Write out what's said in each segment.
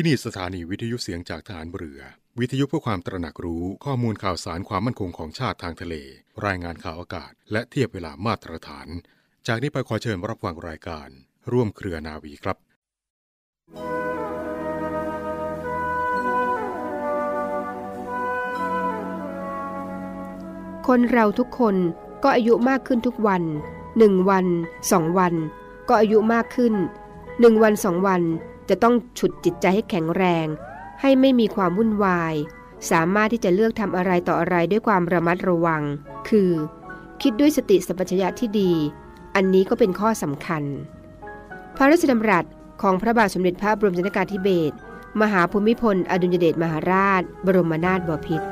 ที่นี่สถานีวิทยุเสียงจากฐานเรือ วิทยุเพื่อความตระหนักรู้ข้อมูลข่าวสารความมั่นคงของชาติทางทะเล รายงานข่าวอากาศ และเทียบเวลามาตรฐาน จากนี้ไปขอเชิญรับฟังรายการ ร่วมเครือนาวีครับคนเราทุกคนก็อายุมากขึ้นทุกวันหนึ่งวันสองวัน ก็อายุมากขึ้นหนึ่งวันสองวัน จะต้องฉุดจิตใจให้แข็งแรง ให้ไม่มีความวุ่นวาย สามารถที่จะเลือกทำอะไรต่ออะไรด้วยความระมัดระวัง คือ คิดด้วยสติสัมปชัญญะที่ดี อันนี้ก็เป็นข้อสำคัญ พระราชดำรัสของพระบาทสมเด็จพระบรมชนกาธิเบศรมหาภูมิพล อดุลยเดชมหาราช บรมนาถบพิตร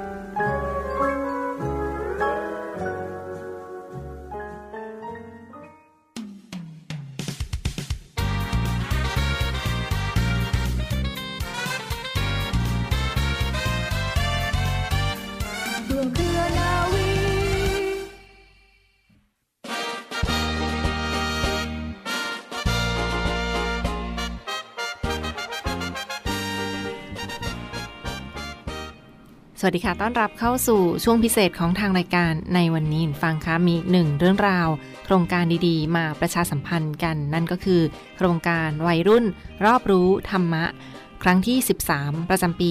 วัสดีค่ะ ต้อนรับเข้าสู่ช่วงพิเศษของทางรายการในวันนี้ฟังคะมีหนึ่งเรื่องราว โครงการดีๆ มาประชาสัมพันธ์กัน นั่นก็คือ โครงการวัยรุ่น รอบรู้ธรรมะ ครั้งที่ 13 ประจำปี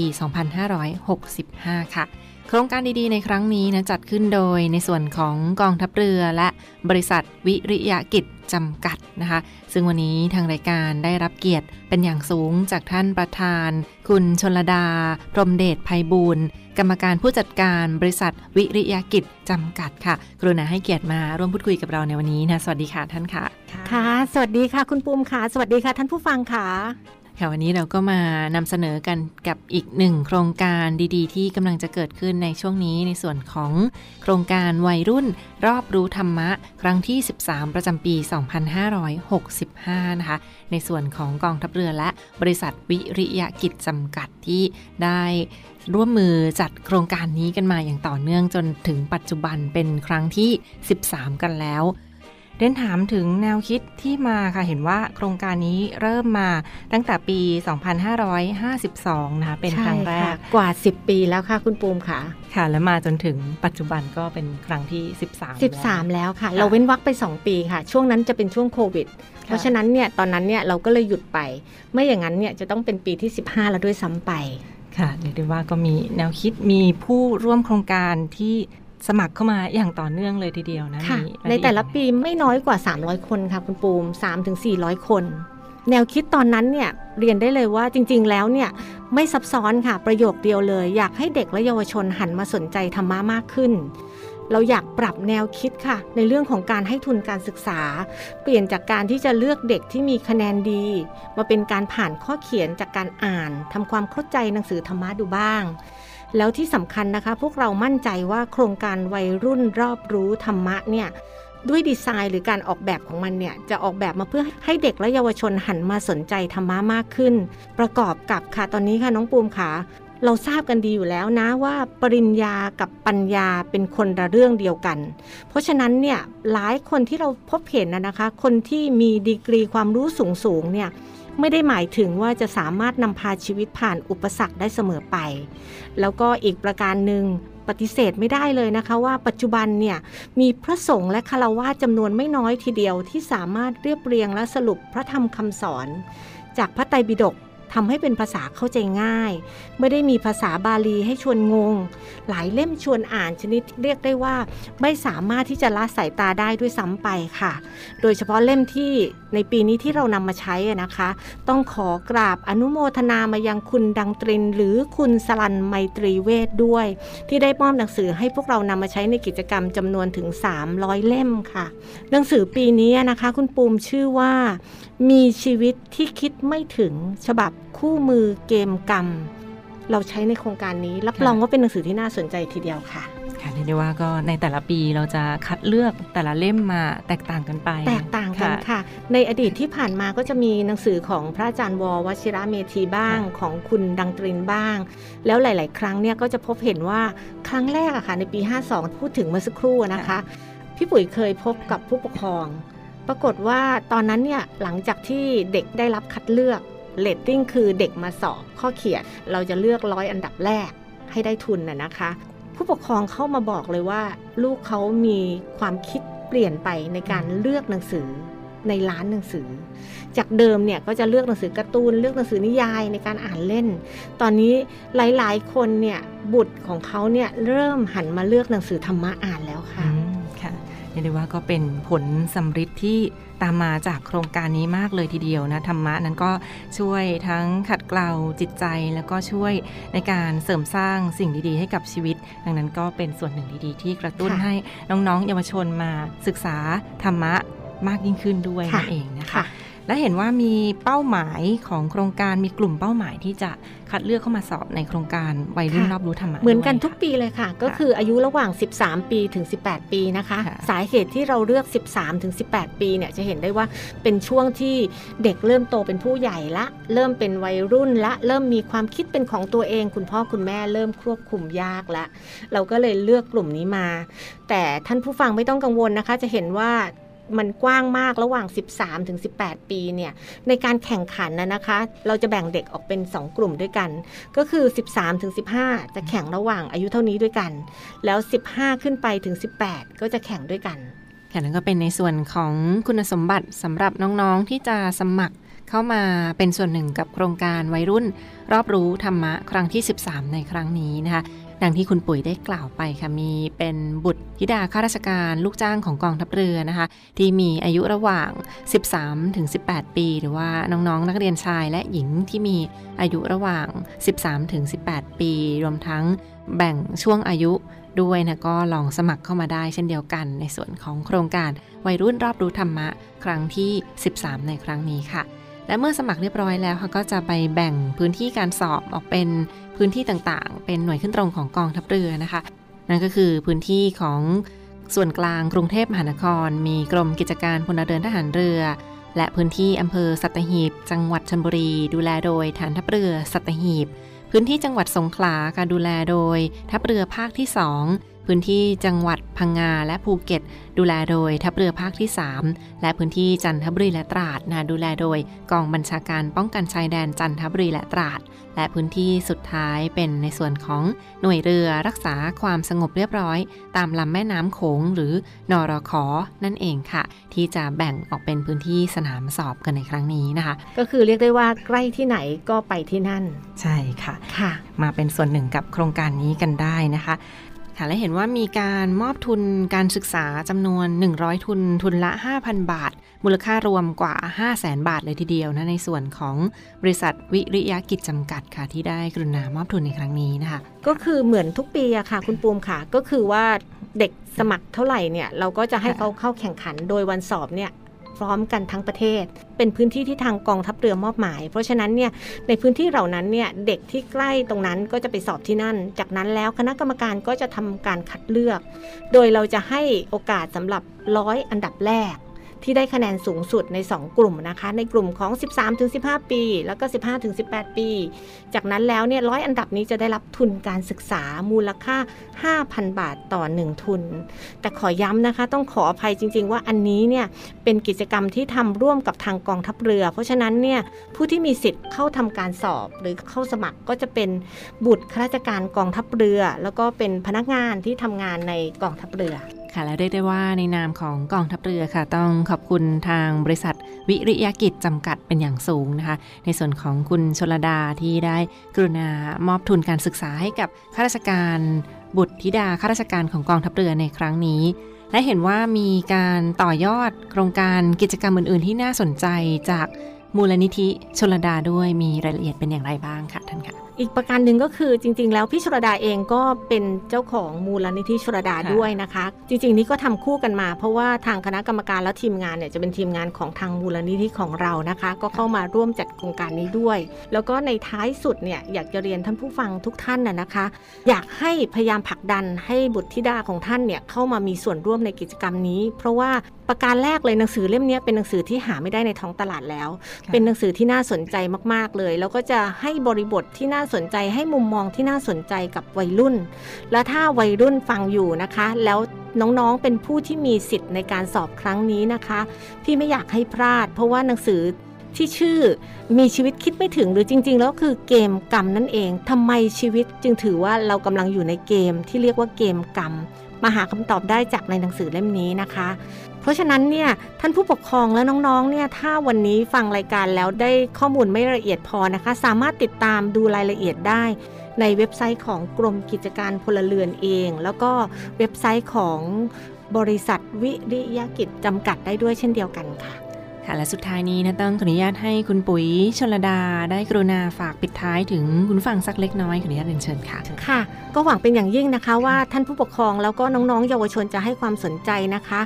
2565 ค่ะ โครงการดีๆ ในครั้งนี้นะจัดขึ้นโดยในส่วนของกองทัพเรือและบริษัทวิริยะกิจจำกัดนะคะ ซึ่งวันนี้ทางรายการได้รับเกียรติเป็นอย่างสูงจากท่านประธาน คุณชนลดา พรมเดชภัยบูรณ์กรรมการผู้จัดการบริษัทวิริยะกิจจำกัดค่ะ กรุณาให้เกียรติมาร่วมพูดคุยกับเราในวันนี้นะ สวัสดีค่ะท่านค่ะ ค่ะ สวัสดีค่ะ คุณปูมค่ะ สวัสดีค่ะท่านผู้ฟังค่ะ ค่ะวันนี้เราก็มานำเสนอกันกับอีกหนึ่งโครงการดีๆ ที่กำลังจะเกิดขึ้นในช่วงนี้ในส่วนของโครงการวัยรุ่นรอบรู้ธรรมะ ครั้งที่ 13 ประจำปี 2565 นะคะ ในส่วนของกองทัพเรือและบริษัทวิริยะกิจจำกัดที่ได้ร่วมมือจัดโครงการนี้กันมาอย่างต่อเนื่องจนถึงปัจจุบันเป็นครั้งที่ 13 กันแล้ว เดินถามถึงแนวคิดที่มาค่ะ เห็นว่าโครงการนี้เริ่มมาตั้งแต่ปี 2552 นะคะ เป็นครั้งแรก กว่า 10 ปีแล้วค่ะคุณปูมค่ะ ค่ะ แล้วมาจนถึงปัจจุบันก็เป็นครั้งที่ 13 13 แล้วค่ะ เราเว้นวักไป 2 ปีค่ะ ช่วงนั้นจะเป็นช่วงโควิด เพราะฉะนั้นเนี่ยตอนนั้นเนี่ยเราก็เลยหยุดไป ไม่อย่างนั้นเนี่ยจะต้องเป็นปีที่ 15 แล้วด้วยซ้ำไปค่ะเรียกได้ว่าก็มีแนวคิดมีผู้ร่วมโครงการที่ สมัครเข้ามาอย่างต่อเนื่องเลยทีเดียวนะะในแต่ละปีไม่น้อยกว่า 300 คนค่ะคุณปูม 3-400 คน แนวคิดตอนนั้นเนี่ยเรียนได้เลยว่าจริง ๆ แล้วเนี่ยไม่ซับซ้อนค่ะประโยคเดียวเลย อยากให้เด็กและเยาวชนหันมาสนใจธรรมะมากขึ้น เราอยากปรับแนวคิดค่ะ ในเรื่องของการให้ทุนการศึกษา เปลี่ยนจากการที่จะเลือกเด็กที่มีคะแนนดี มาเป็นการผ่านข้อเขียนจากการอ่านทำความเข้าใจหนังสือธรรมะดูบ้าง แล้วที่สำคัญนะคะ พวกเรามั่นใจว่าโครงการวัยรุ่นรอบรู้ธรรมะเนี่ยด้วยดีไซน์หรือการออกแบบของมันเนี่ย จะออกแบบมาเพื่อให้เด็กและเยาวชนหันมาสนใจธรรมะมากขึ้น ประกอบกับค่ะตอนนี้ค่ะน้องปูมค่ะเราทราบกันดีอยู่แล้วนะว่าปริญญากับปัญญาเป็นคนละเรื่องเดียวกัน เพราะฉะนั้นเนี่ยหลายคนที่เราพบเห็นนะคะ คนที่มีดีกรีความรู้สูงสูงเนี่ย ไม่ได้หมายถึงว่าจะสามารถนำพาชีวิตผ่านอุปสรรคได้เสมอไป แล้วก็อีกประการหนึ่งปฏิเสธไม่ได้เลยนะคะว่าปัจจุบันเนี่ยมีพระสงฆ์และคารวะจำนวนไม่น้อยทีเดียวที่สามารถเรียบเรียงและสรุปพระธรรมคำสอน จากพระไตรปิฎก ทำให้เป็นภาษาเข้าใจง่าย ไม่ได้มีภาษาบาลีให้ชวนงง หลายเล่มชวนอ่านชนิดเรียกได้ว่าไม่สามารถที่จะละสายตาได้ด้วยซ้ำไปค่ะ โดยเฉพาะเล่มที่ในปีนี้ที่เรานำมาใช้นะคะ ต้องขอกราบอนุโมทนามายังคุณดังตริน หรือคุณสลันไมตรีเวทด้วย ที่ได้มอบหนังสือให้พวกเรานำมาใช้ในกิจกรรมจำนวนถึง 300 เล่มค่ะ หนังสือปีนี้นะคะ คุณปูมชื่อว่ามีชีวิตที่คิดไม่ถึงฉบับคู่มือเกมกรรม เราใช้ในโครงการนี้ รับรองว่าเป็นหนังสือที่น่าสนใจทีเดียวค่ะค่ะเรียกได้ว่าก็ในแต่ละปีเราจะคัดเลือกแต่ละเล่มมาแตกต่างกันไป แตกต่างกันค่ะ ในอดีตที่ผ่านมาก็จะมีหนังสือของพระอาจารย์ววชิระเมธีบ้างของคุณดังตรินบ้าง แล้วหลาย ๆ ครั้งเนี่ยก็จะพบเห็นว่าครั้งแรกอะค่ะในปี 52 พูดถึงเมื่อสักครู่นะคะ พี่ปุ๋ยเคยพบกับผู้ปกครอง ปรากฏว่าตอนนั้นเนี่ยหลังจากที่เด็กได้รับคัดเลือกเลตติ้งคือเด็กมาสอบข้อเขียน เราจะเลือกร้อยอันดับแรกให้ได้ทุนน่ะนะคะ ผู้ปกครองเข้ามาบอกเลยว่า ลูกเขามีความคิดเปลี่ยนไปในการเลือกหนังสือในร้านหนังสือ จากเดิมเนี่ยก็จะเลือกหนังสือการ์ตูนเลือกหนังสือนิยายในการอ่านเล่น ตอนนี้หลายๆ คนเนี่ยบุตรของเขาเนี่ยเริ่มหันมาเลือกหนังสือธรรมะอ่านแล้วค่ะ รียกได้ว่าก็เป็นผลสำฤทธิ์ที่ตามมาจากโครงการนี้มากเลยทีเดียวนะธรรมะนั้นก็ช่วยทั้งขัดเกลาจิตใจแล้วก็ช่วยในการเสริมสร้างสิ่งดีๆ ให้กับชีวิต ดังนั้นก็เป็นส่วนหนึ่งดีๆ ที่กระตุ้นค่ะให้น้องๆ เยาวชนมาศึกษาธรรมะมากยิ่งขึ้นด้วยค่ะนั่นเองนะคะค่ะ และเห็นว่ามีเป้าหมายของโครงการมีกลุ่มเป้าหมายที่จะคัดเลือกเข้ามาสอบในโครงการวัยรุ่นค่ะรอบรู้ธรรมะเหมือนกันด้วยทุกปีเลยค่ะ ก็คืออายุระหว่าง 13 ปีถึง 18 ปีนะคะค่ะสาเหตุที่เราเลือก 13ถึง18 ปีเนี่ยจะเห็นได้ว่าเป็นช่วงที่เด็กเริ่มโตเป็นผู้ใหญ่ละ เริ่มเป็นวัยรุ่นละ เริ่มมีความคิดเป็นของตัวเอง คุณพ่อคุณแม่เริ่มควบคุมยากละ เราก็เลยเลือกกลุ่มนี้มา แต่ท่านผู้ฟังไม่ต้องกังวลนะคะ จะเห็นว่า มันกว้างมากระหว่าง 13 ถึง 18 ปีเนี่ยในการแข่งขันนะนะคะ เราจะแบ่งเด็กออกเป็น 2 กลุ่มด้วยกัน ก็คือ 13 ถึง 15 จะแข่งระหว่างอายุเท่านี้ด้วยกัน แล้ว 15 ขึ้นไปถึง 18 ก็จะแข่งด้วยกันค่ะนั่นก็เป็นในส่วนของคุณสมบัติสำหรับน้องๆที่จะสมัครเข้ามาเป็นส่วนหนึ่งกับโครงการวัยรุ่น รอบรู้ธรรมะครั้งที่ 13 ในครั้งนี้นะคะ ดังที่คุณปุ๋ยได้กล่าวไปค่ะ มีเป็นบุตรธิดาข้าราชการลูกจ้างของกองทัพเรือนะคะ ที่มีอายุระหว่าง 13 ถึง 18 ปี หรือว่าน้องๆนักเรียนชายและหญิงที่มีอายุระหว่าง 13 ถึง 18 ปี รวมทั้งแบ่งช่วงอายุด้วยนะก็ลองสมัครเข้ามาได้เช่นเดียวกันในส่วนของโครงการวัยรุ่นรอบรู้ธรรมะ ครั้งที่ 13 ในครั้งนี้ค่ะ และเมื่อสมัครเรียบร้อยแล้วค่ะก็จะไปแบ่งพื้นที่การสอบออกเป็นพื้นที่ต่างๆ เป็นหน่วยขึ้นตรงของกองทัพเรือนะคะ นั่นก็คือพื้นที่ของส่วนกลางกรุงเทพมหานคร มีกรมกิจการพลเรือนทหารเรือ และพื้นที่อำเภอสัตหีบ จังหวัดชลบุรี ดูแลโดยฐานทัพเรือสัตหีบ พื้นที่จังหวัดสงขลาการดูแลโดย ทัพเรือภาคที่ 2 พื้นที่จังหวัดพังงาและภูเก็ต ดูแลโดยทัพเรือภาคที่ 3 และพื้นที่จันทบุรีและตราดนะดูแลโดยกองบัญชาการป้องกันชายแดนจันทบุรีและตราด และพื้นที่สุดท้ายเป็นในส่วนของหน่วยเรือรักษาความสงบเรียบร้อย ตามลำแม่น้ำโขงหรือนอรขอนั่นเองค่ะ ที่จะแบ่งออกเป็นพื้นที่สนามสอบกันในครั้งนี้นะคะ ก็คือเรียกได้ว่าใกล้ที่ไหนก็ไปที่นั่น ใช่ค่ะค่ะ มาเป็นส่วนหนึ่งกับโครงการนี้กันได้นะคะ ค่ะและเห็นว่ามีการมอบทุนการศึกษาจำนวน 100 ทุน ทุนละ 5,000 บาท มูลค่ารวมกว่า 5 0 0แสนบาทเลยทีเดียวนะ ในส่วนของบริษัทวิริยะกิจจำกัดค่ะ ที่ได้กรุณามอบทุนในครั้งนี้นะคะ ก็คือเหมือนทุกปีอะค่ะ คุณปูมค่ะ ก็คือว่าเด็กสมัครเท่าไหร่เนี่ย เราก็จะให้เขาเข้าแข่งขันโดยวันสอบเนี่ย พร้อมกันทั้งประเทศ เป็นพื้นที่ที่ทางกองทัพเรือมอบหมาย เพราะฉะนั้นเนี่ยในพื้นที่เหล่านั้นเนี่ยเด็กที่ใกล้ตรงนั้นก็จะไปสอบที่นั่น จากนั้นแล้วคณะกรรมการก็จะทำการคัดเลือก โดยเราจะให้โอกาสสำหรับร้อยอันดับแรก ที่ได้คะแนนสูงสุดใน 2 กลุ่มนะคะ ในกลุ่มของ 13-15 ปี แล้วก็ 15-18 ปี จากนั้นแล้วเนี่ยร้อยอันดับนี้จะได้รับทุนการศึกษามูลค่า 5,000 บาทต่อ 1 ทุน แต่ขอย้ำนะคะ ต้องขออภัยจริง ๆ ว่าอันนี้เนี่ยเป็นกิจกรรมที่ทำร่วมกับทางกองทัพเรือ เพราะฉะนั้นเนี่ยผู้ที่มีสิทธิ์เข้าทำการสอบหรือเข้าสมัครก็จะเป็นบุตรข้าราชการกองทัพเรือ แล้วก็เป็นพนักงานที่ทำงานในกองทัพเรือ ค่ะและเรียกได้ว่าในนามของกองทัพเรือค่ะ ต้องขอบคุณทางบริษัทวิริยกิจจำกัดเป็นอย่างสูงนะคะ ในส่วนของคุณชลดาที่ได้กรุณามอบทุนการศึกษาให้กับข้าราชการบุตรธิดาข้าราชการของกองทัพเรือในครั้งนี้ และเห็นว่ามีการต่อยอดโครงการกิจกรรมอื่น ๆ ที่น่าสนใจจาก มูลนิธิชลดาด้วยมีรายละเอียดเป็นอย่างไรบ้างค่ะท่านคะอีกประการหนึ่งก็คือจริง ๆ แล้วพี่ชลดาเองก็เป็นเจ้าของมูลนิธิชลดาค่ะด้วยนะคะ จริง ๆ นี่ก็ทำคู่กันมา เพราะว่าทางคณะกรรมการและทีมงานเนี่ยจะเป็นทีมงานของทางมูลนิธิของเรานะคะ ก็เข้ามาร่วมจัดโครงการนี้ด้วย แล้วก็ในท้ายสุดเนี่ยอยากจะเรียนท่านผู้ฟังทุกท่านน่ะนะคะ อยากให้พยายามผลักดันให้บุตรธิดาของท่านเนี่ยเข้ามามีส่วนร่วมในกิจกรรมนี้ เพราะว่าประการแรกเลยหนังสือเล่มเนี้ยเป็นหนังสือที่หาไม่ได้ในท้องตลาดแล้วค่ะเป็นหนังสือที่น่าสนใจมากๆเลย แล้วก็จะให้บริบทที่น่าสนใจให้มุมมองที่น่าสนใจกับวัยรุ่น และถ้าวัยรุ่นฟังอยู่นะคะ แล้วน้องๆเป็นผู้ที่มีสิทธิ์ในการสอบครั้งนี้นะคะ พี่ไม่อยากให้พลาด เพราะว่าหนังสือที่ชื่อมีชีวิตคิดไม่ถึงหรือจริง ๆ แล้วคือเกมกรรมนั่นเองทำไมชีวิตจึงถือว่าเรากำลังอยู่ในเกมที่เรียกว่าเกมกรรม มาหาคำตอบได้จากในหนังสือเล่มนี้นะคะ เพราะฉะนั้นเนี่ยท่านผู้ปกครองและน้องๆเนี่ยถ้าวันนี้ฟังรายการแล้วได้ข้อมูลไม่ละเอียดพอนะคะ สามารถติดตามดูรายละเอียดได้ในเว็บไซต์ของกรมกิจการพลเรือนเอง แล้วก็เว็บไซต์ของบริษัทวิริยกิจจำกัดได้ด้วยเช่นเดียวกันค่ะ ค่ะและสุดท้ายนี้นะต้องขออนุญาตให้คุณปุ๋ยชลดา ได้กรุณาฝากปิดท้ายถึงคุณฟังสักเล็กน้อยขออนุญาตเรียนเชิญค่ะค่ะ ก็หวังเป็นอย่างยิ่งนะคะว่าท่านผู้ปกครองแล้วก็น้องๆ เยาวชนจะให้ความสนใจนะคะ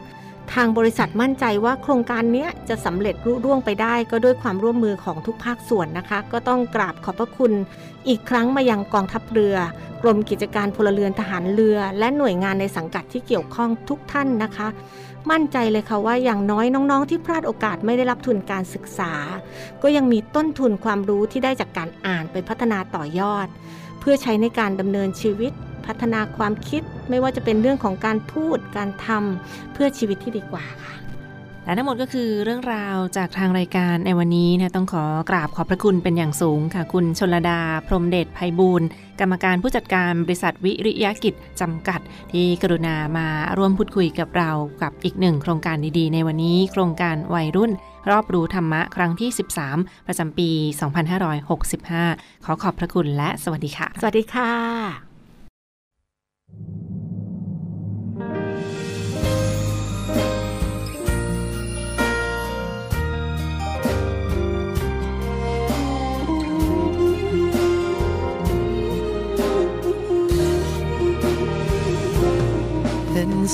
ทางบริษัทมั่นใจว่าโครงการนี้จะสำเร็จรุ่ร่วงไปได้ ก็ด้วยความร่วมมือของทุกภาคส่วนนะคะ ก็ต้องกราบขอบพระคุณอีกครั้งมายังกองทัพเรือกรมกิจการพลเรือนทหารเรือ และหน่วยงานในสังกัดที่เกี่ยวข้องทุกท่านนะคะ มั่นใจเลยค่ะว่าอย่างน้อยน้องๆ ที่พลาดโอกาสไม่ได้รับทุนการศึกษา ก็ยังมีต้นทุนความรู้ที่ได้จากการอ่านไปพัฒนาต่อยอด เพื่อใช้ในการดำเนินชีวิต พัฒนาความคิดไม่ว่าจะเป็นเรื่องของการพูดการทำเพื่อชีวิตที่ดีกว่าค่ะ และทั้งหมดก็คือเรื่องราวจากทางรายการในวันนี้นะต้องขอกราบขอบพระคุณเป็นอย่างสูงค่ะ คุณชนลดา พรมเดชภัยบูรณ์กรรมการผู้จัดการบริษัทวิริยกิจจำกัด ที่กรุณามาร่วมพูดคุยกับเรากับอีกหนึ่งโครงการดีๆ ในวันนี้ โครงการวัยรุ่น รอบรู้ธรรมะครั้งที่ 13 ประจำปี 2565 ขอขอบพระคุณและสวัสดีค่ะ สวัสดีค่ะ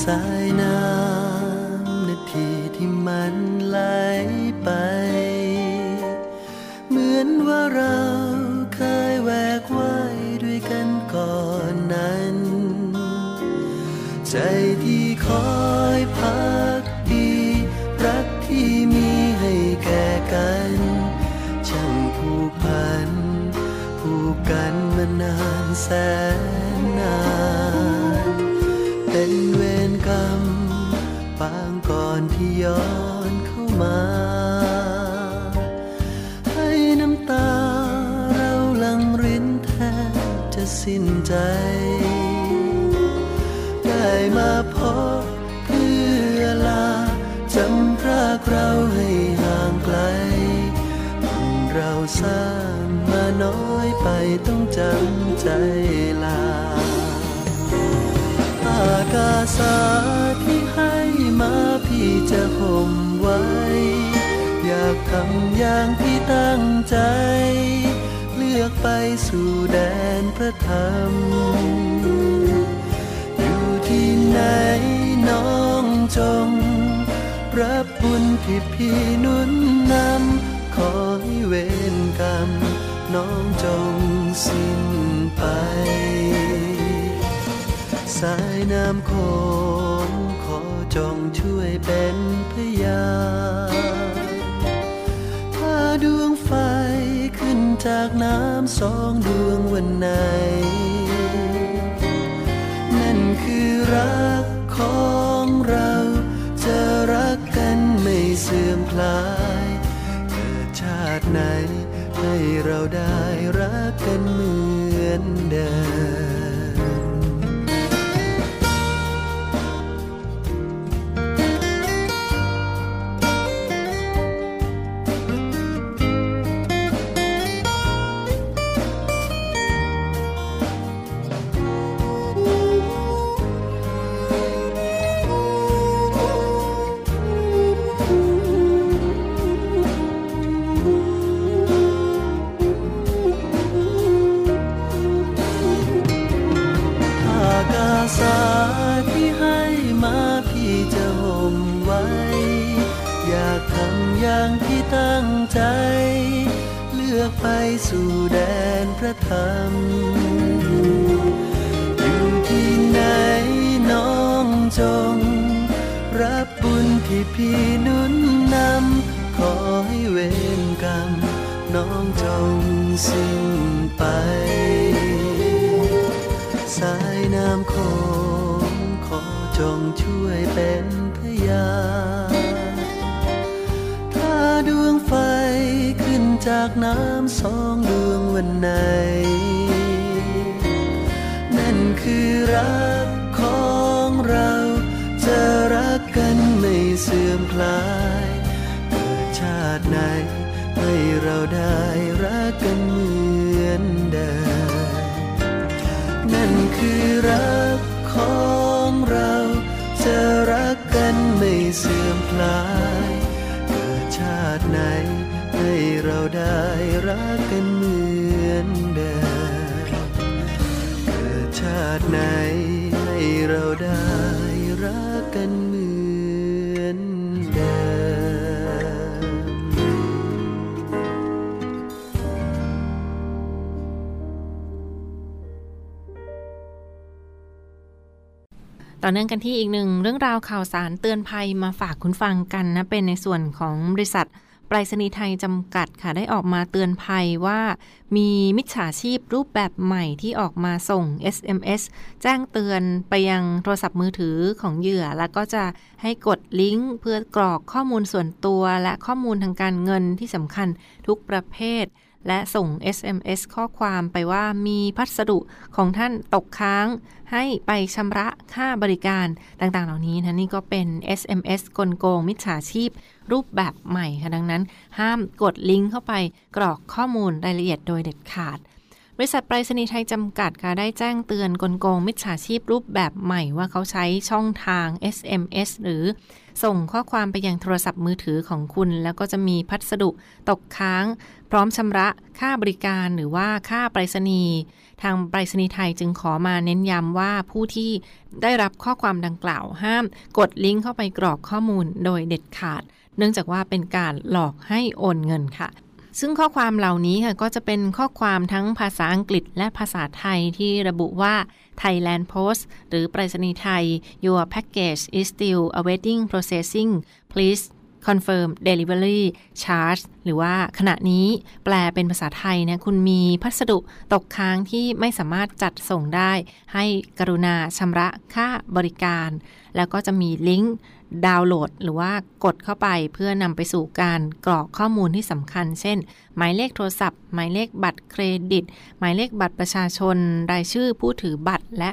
เเป็นเวรกรรมปางก่อนที่ย้อนเข้ามา ให้น้ำตาเราลังรินแทบจะสิ้นใจ ได้มาพบเพื่อลาจำพรากเราให้ห่างไกลเราสร้างมาน้อยไปต้องจำใจลาากาสาที่ให้มาพี่จะห่มไว้ อยากทำอย่างที่ตั้งใจ เลือกไปสู่แดนพระธรรม อยู่ที่ไหนน้องจง รับบุญที่พี่นุนนำขอให้เวรกรรม น้องจงสิ้นไป สายน้ำโขงขอจองช่วยเป็นพยานถ้าดวงไฟขึ้นจากน้ำสองดวงวันไหน นั่นคือรักของเรา จะรักกันไม่เสื่อมคลายเกิดชาติไหน ให้เราได้รักกันเหมือนเดิม นำขอให้เวรกรรม น้องจงสิ้นไป สายน้ำโขงขอจงช่วยเป็นพยานถ้าดวงไฟขึ้นจากน้ำสองดวงวันไหน นั่นคือรักของเราจะรักกันไม่เสื่อมคลาย ให้เราได้รักกันเหมือนเดิมนั่นคือรักของเราจะรักกันไม่เสื่อมคลายเกิดชาติไหนให้เราได้รักกันเหมือนเดิมเกิดชาติไหนให้เราได้ ต่อเนื่องกันที่อีกหนึ่งเรื่องราวข่าวสารเตือนภัยมาฝากคุณฟังกันนะ เป็นในส่วนของบริษัทไปรษณีย์ไทยจำกัดค่ะได้ออกมาเตือนภัยว่า มีมิจฉาชีพรูปแบบใหม่ที่ออกมาส่ง SMS แจ้งเตือนไปยังโทรศัพท์มือถือของเหยื่อ แล้วก็จะให้กดลิงก์เพื่อกรอกข้อมูลส่วนตัวและข้อมูลทางการเงินที่สำคัญทุกประเภท และส่ง SMS ข้อความไปว่ามีพัสดุของท่านตกค้าง ให้ไปชำระค่าบริการต่างๆ เหล่านี้นะนี่ก็เป็น SMS กลโกงมิจฉาชีพ รูปแบบใหม่ค่ะดังนั้น ห้ามกดลิงก์เข้าไปกรอกข้อมูลรายละเอียดโดยเด็ดขาดบริษัทไปรษณีย์ไทยจำกัดค่ะได้แจ้งเตือนกลโกงมิจฉาชีพรูปแบบใหม่ว่าเขาใช้ช่องทาง SMS หรือ ส่งข้อความไปยังโทรศัพท์มือถือของคุณ แล้วก็จะมีพัสดุตกค้าง พร้อมชำระค่าบริการหรือว่าค่าไปรษณีย์ทางไปรษณีย์ไทยจึงขอมาเน้นย้ำว่าผู้ที่ได้รับข้อความดังกล่าวห้าม กดลิงก์เข้าไปกรอกข้อมูลโดยเด็ดขาด เนื่องจากว่าเป็นการหลอกให้โอนเงินค่ะ ซึ่งข้อความเหล่านี้ค่ะก็จะเป็นข้อความทั้งภาษาอังกฤษและภาษาไทยที่ระบุว่า Thailand Post หรือไปรษณีย์ไทย Your package is still awaiting processing please confirm delivery charge หรือว่าขณะนี้แปลเป็นภาษาไทยเนี่ยคุณมีพัสดุตกค้างที่ไม่สามารถจัดส่งได้ ให้กรุณาชำระค่าบริการ แล้วก็จะมีลิงก์ดาวน์โหลด หรือว่ากดเข้าไปเพื่อนำไปสู่การกรอกข้อมูลที่สำคัญ เช่น หมายเลขโทรศัพท์ หมายเลขบัตรเครดิต หมายเลขบัตรประชาชน รายชื่อผู้ถือบัตร และ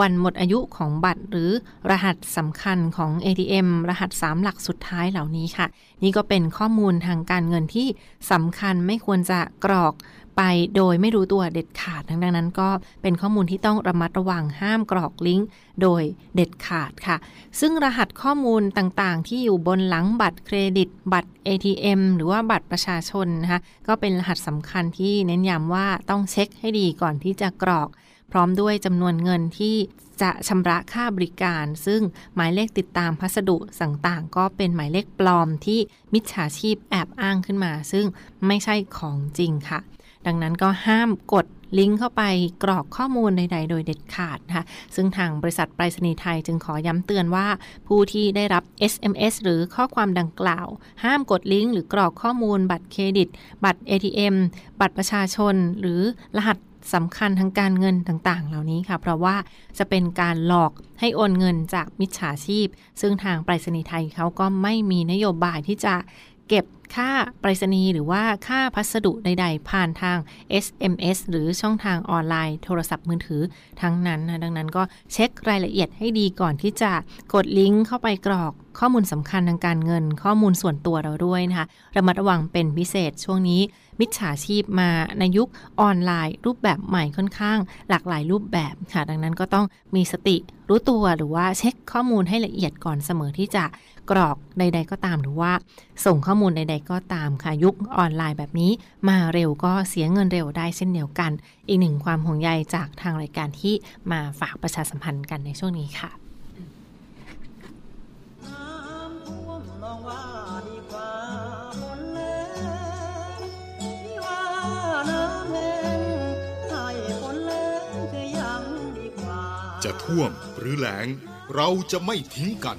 วันหมดอายุของบัตร หรือรหัสสำคัญของ ATM รหัส 3 หลักสุดท้ายเหล่านี้ค่ะ นี่ก็เป็นข้อมูลทางการเงินที่สำคัญไม่ควรจะกรอก ไปโดยไม่รู้ตัวเด็ดขาดดังนั้นก็เป็นข้อมูลที่ต้องระมัดระวังห้ามกรอกลิงก์โดยเด็ดขาดค่ะ ซึ่งรหัสข้อมูลต่างๆ ที่อยู่บนหลังบัตรเครดิต บัตร ATM หรือว่าบัตรประชาชนนะคะก็เป็นรหัสสำคัญที่เน้นย้ำว่าต้องเช็คให้ดีก่อนที่จะกรอกพร้อมด้วยจำนวนเงินที่จะชำระค่าบริการ ซึ่งหมายเลขติดตามพัสดุต่างๆ ก็เป็นหมายเลขปลอมที่มิจฉาชีพแอบอ้างขึ้นมา ซึ่งไม่ใช่ของจริงค่ะ ดังนั้นก็ห้ามกดลิงก์เข้าไปกรอกข้อมูลใด ๆ โดยเด็ดขาดนะคะซึ่งทางบริษัทไปรษณีย์ไทยจึงขอย้ำเตือนว่า ผู้ที่ได้รับ SMS หรือข้อความดังกล่าว ห้ามกดลิงก์หรือกรอกข้อมูล บัตรเครดิต บัตร ATM บัตรประชาชน หรือรหัสสำคัญทางการเงินต่างๆ เหล่านี้ค่ะ เพราะว่าจะเป็นการหลอกให้โอนเงินจากมิจฉาชีพ ซึ่งทางไปรษณีย์ไทยเขาก็ไม่มีนโยบายที่จะเก็บ ค่าไปรษณีย์หรือว่าค่าพัสดุใด ๆ ผ่านทาง SMS หรือช่องทางออนไลน์โทรศัพท์มือถือทั้งนั้นนะดังนั้นก็เช็ครายละเอียดให้ดีก่อนที่จะกดลิงก์เข้าไปกรอกข้อมูลสำคัญทางการเงิน ข้อมูลส่วนตัวเราด้วยนะคะระมัดระวังเป็นพิเศษช่วงนี้ มิจฉาชีพมาในยุคออนไลน์ รูปแบบใหม่ค่อนข้าง หลากหลายรูปแบบค่ะ ดังนั้นก็ต้องมีสติรู้ตัวหรือว่าเช็คข้อมูลให้ละเอียดก่อนเสมอที่จะกรอกใด ๆ ก็ตามหรือว่า ส่งข้อมูลใด ๆก็ตามค่ะยุคออนไลน์แบบนี้ มาเร็วก็เสียเงินเร็วได้เช่นเดียวกัน อีกหนึ่งความห่วงใยจากทางรายการที่มาฝากประชาสัมพันธ์กันในช่วงนี้ค่ะจะท่วมหรือแหลงเราจะไม่ทิ้งกัน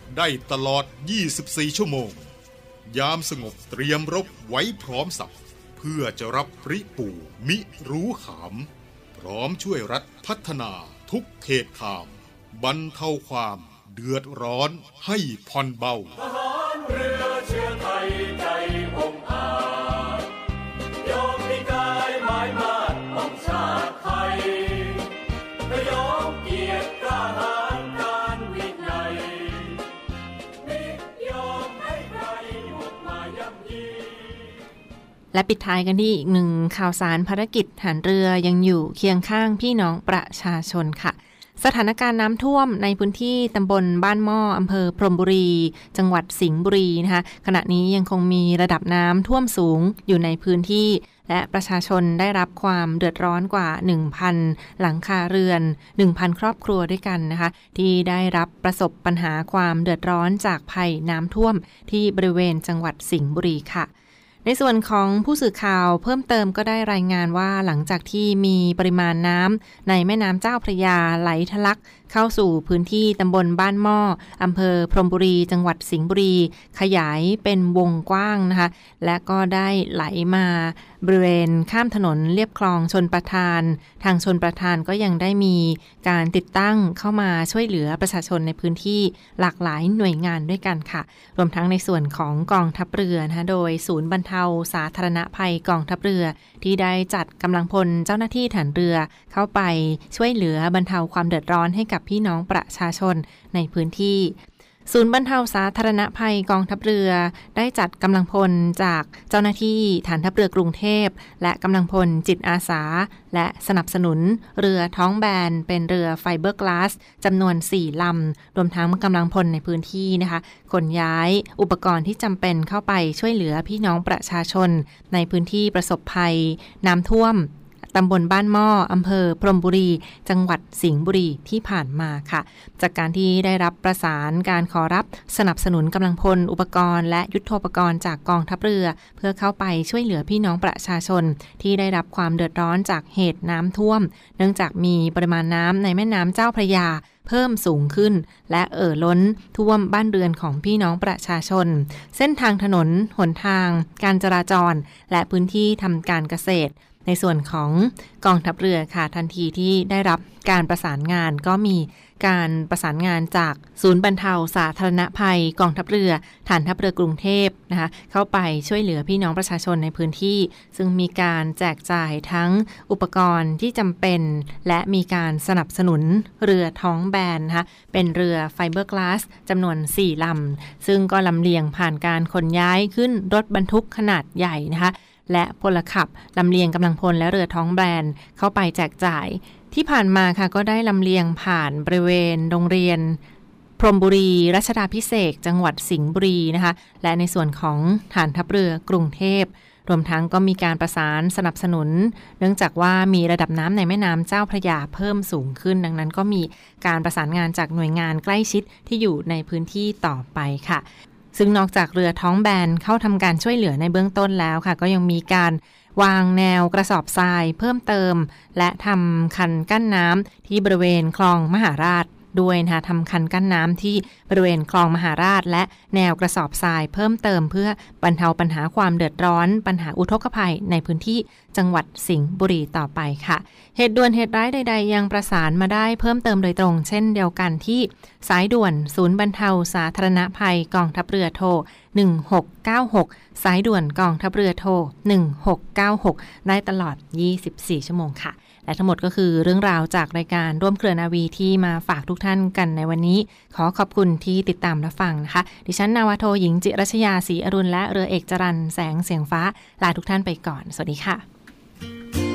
ได้ตลอด 24 ชั่วโมง ยามสงบเตรียมรบไว้พร้อมสับ เพื่อจะรับปริปูมิรู้ขาม พร้อมช่วยรัฐพัฒนาทุกเขตขาม บรรเทาความเดือดร้อนให้ผ่อนเบา และปิดท้ายกันที่อีกหนึ่งข่าวสารภารกิจฐานเรือยังอยู่เคียงข้างพี่น้องประชาชนค่ะ สถานการณ์น้ำท่วมในพื้นที่ตำบลบ้านหม้ออำเภอพรมบุรี จังหวัดสิงห์บุรีนะคะ ขณะนี้ยังคงมีระดับน้ำท่วมสูงอยู่ในพื้นที่และประชาชนได้รับความเดือดร้อนกว่า 1,000 หลังคาเรือน 1,000 ครอบครัวด้วยกันนะคะ ที่ได้รับประสบปัญหาความเดือดร้อนจากภัยน้ำท่วมที่บริเวณจังหวัดสิงห์บุรีค่ะ ในส่วนของผู้สื่อข่าวเพิ่มเติมก็ได้รายงานว่าหลังจากที่มีปริมาณน้ำในแม่น้ำเจ้าพระยาไหลทะลัก เข้าสู่พื้นที่ตำบลบ้านหม้ออำเภอพรหมบุรี จังหวัดสิงห์บุรี ขยายเป็นวงกว้างนะคะ และก็ได้ไหลมาบริเวณข้ามถนนเลียบคลองชนประทาน ทางชนประทานก็ยังได้มีการติดตั้งเข้ามาช่วยเหลือประชาชนในพื้นที่หลากหลายหน่วยงานด้วยกันค่ะ รวมทั้งในส่วนของกองทัพเรือนะคะโดยศูนย์บรรเทาสาธารณภัยกองทัพเรือ ที่ได้จัดกำลังพลเจ้าหน้าที่ฐานเรือเข้าไปช่วยเหลือบรรเทาความเดือดร้อนให้กับพี่น้องประชาชนในพื้นที่ ศูนย์บรรเทาสาธารณภัยกองทัพเรือ ได้จัดกำลังพลจากเจ้าหน้าที่ฐานทัพเรือกรุงเทพ และกำลังพลจิตอาสา และสนับสนุน เรือท้องแบน เป็นเรือไฟเบอร์กลาสจำนวน 4 ลำ รวมทั้งกำลังพลในพื้นที่นะคะขนย้ายอุปกรณ์ที่จำเป็นเข้าไปช่วยเหลือพี่น้องประชาชน ในพื้นที่ประสบภัย น้ำท่วม ตำบลบ้านหม้ออำเภอพรมบุรี จังหวัดสิงห์บุรีที่ผ่านมาค่ะ จากการที่ได้รับประสานการขอรับสนับสนุนกำลังพลอุปกรณ์ และยุทโธปกรณ์จากกองทัพเรือ เพื่อเข้าไปช่วยเหลือพี่น้องประชาชน ที่ได้รับความเดือดร้อนจากเหตุน้ำท่วม เนื่องจากมีปริมาณน้ำในแม่น้ำเจ้าพระยาเพิ่มสูงขึ้น และเอ่อล้นท่วมบ้านเรือนของพี่น้องประชาชน เส้นทางถนน หนทาง การจราจร และพื้นที่ทำการเกษตร ในส่วนของกองทัพเรือค่ะทันทีที่ได้รับการประสานงานก็มีการประสานงานจากศูนย์บรรเทาสาธารณภัย กองทัพเรือฐานทัพเรือกรุงเทพนะคะเข้าไปช่วยเหลือพี่น้องประชาชนในพื้นที่ ซึ่งมีการแจกจ่ายทั้งอุปกรณ์ที่จำเป็น และมีการสนับสนุนเรือท้องแบนนะคะเป็นเรือไฟเบอร์กลาสจำนวน 4 ลำ ซึ่งก็ลำเลียงผ่านการขนย้ายขึ้นรถบรรทุกขนาดใหญ่นะคะ และพลขับลำเลียงกำลังพลและเรือท้องแบนเข้าไปแจกจ่าย ที่ผ่านมาค่ะก็ได้ลำเลียงผ่านบริเวณโรงเรียน พรมบุรี รัชดาพิเศษจังหวัดสิงห์บุรีนะคะ และในส่วนของฐานทัพเรือกรุงเทพรวมทั้งก็มีการประสานสนับสนุน เนื่องจากว่ามีระดับน้ำในแม่น้ำเจ้าพระยาเพิ่มสูงขึ้น ดังนั้นก็มีการประสานงานจากหน่วยงานใกล้ชิดที่อยู่ในพื้นที่ต่อไปค่ะ ซึ่งนอกจากเรือท้องแบนเข้าทำการช่วยเหลือในเบื้องต้นแล้วค่ะ ก็ยังมีการวางแนวกระสอบทรายเพิ่มเติม และทำคันกั้นน้ำที่บริเวณคลองมหาราช ด้วยนะคะทำคันกั้นน้ำที่บริเวณคลองมหาราช และแนวกระสอบทรายเพิ่มเติมเพื่อบรรเทาปัญหาความเดือดร้อน ปัญหาอุทกภัยในพื้นที่จังหวัดสิงห์บุรีต่อไปค่ะ เหตุด่วนเหตุร้ายใด ๆ ยังประสานมาได้เพิ่มเติมโดยตรง เช่นเดียวกันที่สายด่วน ศูนย์บรรเทาสาธารณภัยกองทัพเรือโทร1696 สายด่วนกองทัพเรือโทร1696 ได้ตลอด 24 ชั่วโมงค่ะ และทั้งหมดก็คือเรื่องราวจากรายการร่วมเครือนาวีที่มาฝากทุกท่านกันในวันนี้ ขอขอบคุณที่ติดตามรับฟังนะคะ ดิฉันนาวาโทหญิงจิรัชยาศรีอรุณและเรือเอกจรันแสงเสียงฟ้าลาทุกท่านไปก่อน สวัสดีค่ะ